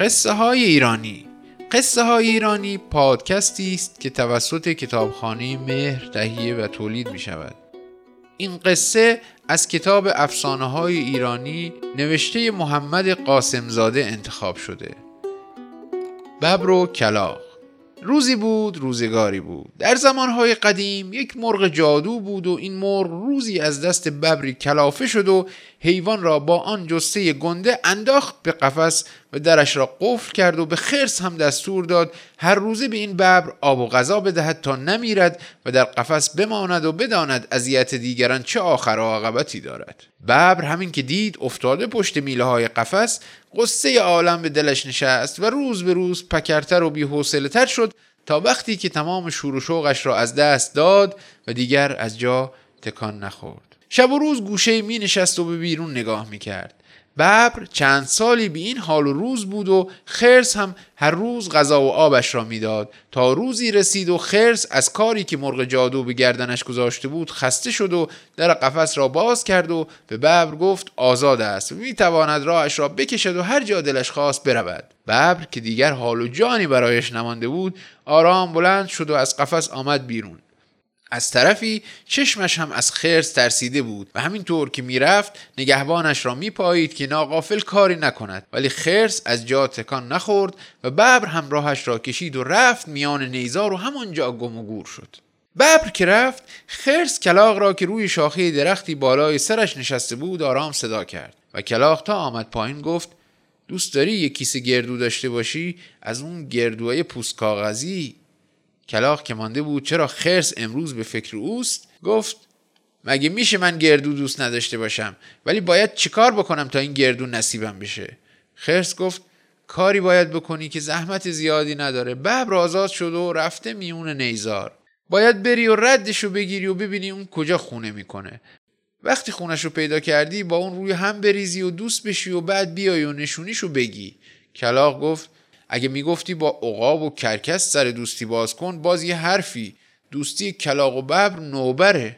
قصه های ایرانی. قصه های ایرانی پادکستی است که توسط کتابخانه مهر تهیه و تولید می شود این قصه از کتاب افسانه های ایرانی نوشته محمد قاسمزاده انتخاب شده. ببر و کلاق روزی بود روزگاری بود. در زمانهای قدیم یک مرغ جادو بود و این مرغ روزی از دست ببری کلافه شد و حیوان را با آن جسته گنده انداخت به قفس و درش را قفل کرد و به خرس هم دستور داد هر روزه به این ببر آب و غذا بدهد تا نمیرد و در قفس بماند و بداند اذیت دیگران چه آخر و عاقبتی دارد. ببر همین که دید افتاده پشت میله های قفس قصه عالم به دلش نشست و روز به روز پکرتر و بیحوصله تر شد تا وقتی که تمام شور و شوقش را از دست داد و دیگر از جا تکان نخورد. شب و روز گوشه می نشست و به بیرون نگاه می کرد ببر چند سالی به این حال و روز بود و خرس هم هر روز غذا و آبش را می‌داد. تا روزی رسید و خرس از کاری که مرغ جادو به گردنش گذاشته بود خسته شد و در قفس را باز کرد و به ببر گفت آزاد است. و می‌تواند راهش را بکشد و هر جا دلش خواست برود. ببر که دیگر حال و جانی برایش نمانده بود آرام بلند شد و از قفس آمد بیرون. از طرفی چشمش هم از خرس ترسیده بود و همینطور که می‌رفت نگهبانش را میپایید که ناقافل کاری نکند. ولی خرس از جا تکان نخورد و ببر هم راهش را کشید و رفت میان نیزار و همانجا گم و گور شد. ببر که رفت خرس کلاق را که روی شاخه درختی بالای سرش نشسته بود آرام صدا کرد و کلاق تا آمد پایین گفت دوست داری یک کیسه گردو داشته باشی؟ از اون گردوهای پوست کاغذی کلاق که مانده بود چرا خرس امروز به فکر اوست؟ گفت مگه میشه من گردو دوست نداشته باشم؟ ولی باید چیکار بکنم تا این گردو نصیبم بشه؟ خرس گفت کاری باید بکنی که زحمت زیادی نداره. ببر آزاد شد و رفته میون نیزار. باید بری و ردشو بگیری و ببینی اون کجا خونه می‌کنه. وقتی خونش رو پیدا کردی با اون روی هم بریزی و دوست بشی و بعد بیای و نشونیشو بگی. کلاق گفت اگه می‌گفتی با عقاب و کرکس سر دوستی باز کن باز یه حرفی. دوستی کلاق و ببر نوبره.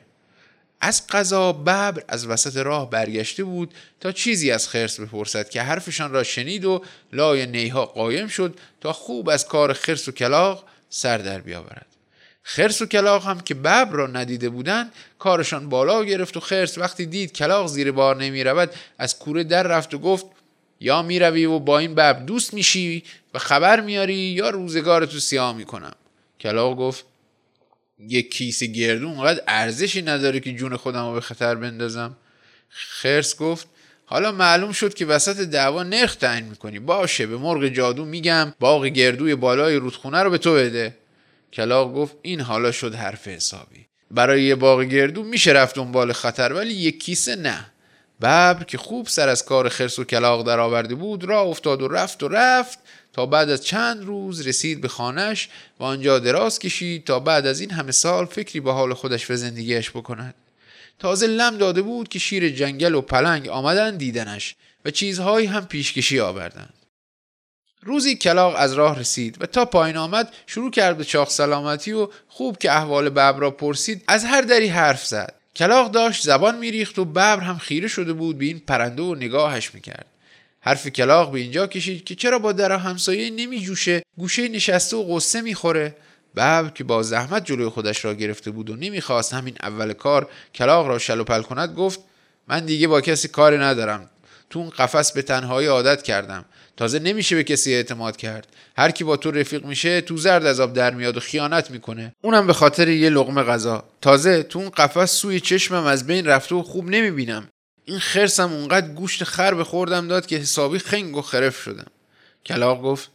از قضا ببر از وسط راه برگشته بود تا چیزی از خرس بپرسد که حرفشان را شنید و لای نیها قایم شد تا خوب از کار خرس و کلاق سر در بیاورد. خرس و کلاق هم که ببر را ندیده بودند کارشان بالا گرفت و خرس وقتی دید کلاق زیر بار نمی رود از کوره در رفت و گفت یا می‌روی و با این ببر دوست میشی و خبر میاری یا روزگارتو سیاه می‌کنم. کلاق گفت یک کیسه گردو اونقدر ارزشی نداره که جون خودم رو به خطر بندازم. خرس گفت حالا معلوم شد که وسط دعوا نرخ تعیین می‌کنی. باشه به مرغ جادو میگم. باغ گردوی بالای رودخونه رو به تو بده. کلاق گفت این حالا شد حرف حسابی. برای یه باغ گردو میشه رفت دنبال خطر ولی یک کیسه نه. ببر که خوب سر از کار خرس و کلاق در آورده بود را افتاد و رفت و رفت تا بعد از چند روز رسید به خانش و آنجا دراز کشید تا بعد از این همه سال فکری به حال خودش و زندگیش بکند. تازه لم داده بود که شیر جنگل و پلنگ آمدن دیدنش و چیزهایی هم پیشکشی آوردند. روزی کلاق از راه رسید و تا پایین آمد شروع کرد به چاق سلامتی و خوب که احوال ببر را پرسید از هر دری حرف زد. کلاق داشت زبان میریخت و ببر هم خیره شده بود به این پرنده و نگاهش می‌کرد. حرف کلاق به اینجا کشید که چرا با در همسایه نمی جوشه گوشه نشسته و قصه می‌خوره. ببر که با زحمت جلوی خودش را گرفته بود و نمی‌خواست همین اول کار کلاق را شل و پل کند گفت من دیگه با کسی کاری ندارم. تو اون قفس به تنهایی عادت کردم. تازه نمیشه به کسی اعتماد کرد. هر کی با تو رفیق میشه تو زرد از آب در میاد و خیانت می‌کنه. اونم به خاطر یه لقمه غذا. تازه تو اون قفس سوی چشمم از بین رفته و خوب نمی‌بینم. این خرسم اونقدر گوشت خر به خوردم داد که حسابی خنگ و خرف شدم. کلاق گفت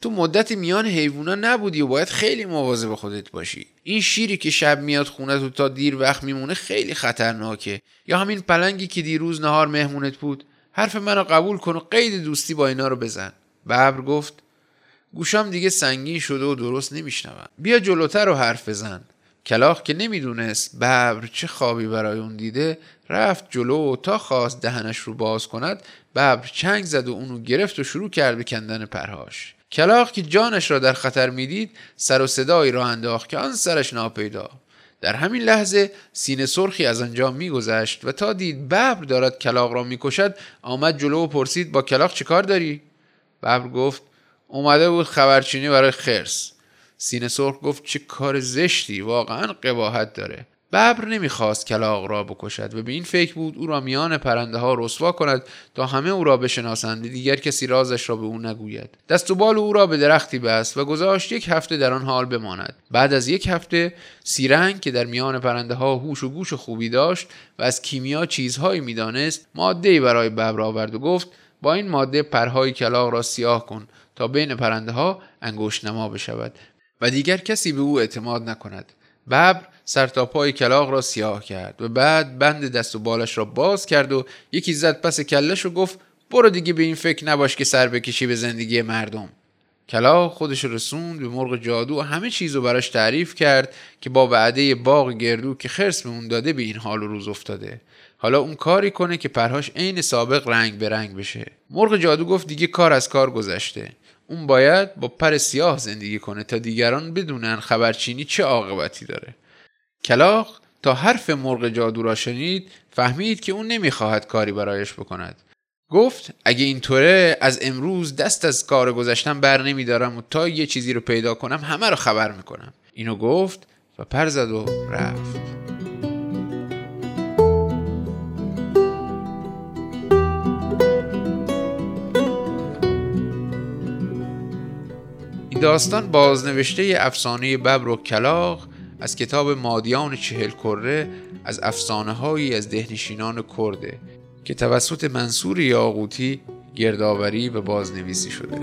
تو مدتی میان حیوونا نبودی و باید خیلی مواظب خودت باشی. این شیری که شب میاد خونه تو تا دیر وقت میمونه خیلی خطرناکه. یا همین پلنگی که دیروز نهار مهمونت بود. حرف منو قبول کن و قید دوستی با اینا رو بزن. ببر گفت گوشام دیگه سنگین شده و درست نمیشنوم. بیا جلوتر رو حرف بزن. کلاخ که نمی‌دونست ببر چه خوابی برای اون دیده رفت جلو و تا خواست دهنش رو باز کند ببر چنگ زد و اونو گرفت و شروع کرد به کندن پرهاش. کلاخ که جانش را در خطر می‌دید سر و صدایی را انداخت که آن سرش ناپیدا. در همین لحظه سینه سرخی از آنجا میگذشت و تا دید ببر دارد کلاق را می‌کشد آمد جلو و پرسید با کلاق چه کار داری؟ ببر گفت اومده بود خبرچینی برای خرس. سینه سرخ گفت چه کار زشتی واقعا قباحت داره. ببر نمی‌خواست کلاق را بکشد. و به این فکر بود او را میان پرنده ها رسوا کند تا همه او را بشناسند. دیگر کسی رازش را به او نگوید. دست و بال او را به درختی بست و گذاشت یک هفته در آن حال بماند. بعد از یک هفته سیرنگ که در میان پرنده ها هوش و گوش خوبی داشت و از کیمیا چیزهایی می‌دانست ماده برای ببر آورد و گفت با این ماده پرهای کلاق را سیاه کن تا بین پرنده ها انگشت نما بشود. و دیگر کسی به او اعتماد نکند. ببر سر تا پای کلاق را سیاه کرد و بعد بند دست و بالش را باز کرد و یکی زد پس کلش و گفت برو دیگه به این فکر نباش که سر بکشی به زندگی مردم. کلاق خودش رسوند به مرغ جادو و همه چیز رو براش تعریف کرد که با وعده باغ گردو که خرس به اون داده به این حال و روز افتاده. حالا اون کاری کنه که پرهاش عین سابق رنگ به رنگ بشه. مرغ جادو گفت دیگه کار از کار گذشته. اون باید با پر سیاه زندگی کنه تا دیگران بدونن خبرچینی چه عاقبتی داره. کلاق تا حرف مرغ جادو را شنید فهمید که اون نمی‌خواهد کاری برایش بکند. گفت اگه اینطوره از امروز دست از کار گذشتن بر نمیدارم و تا یه چیزی رو پیدا کنم همه رو خبر می‌کنم. اینو گفت و پر زد و رفت. این داستان بازنوشته افسانه ببر و کلاق از کتاب مادیان چهل کره از افسانه هایی از دهنشینان کرده که توسط منصور یاقوتی گردآوری و بازنویسی شده.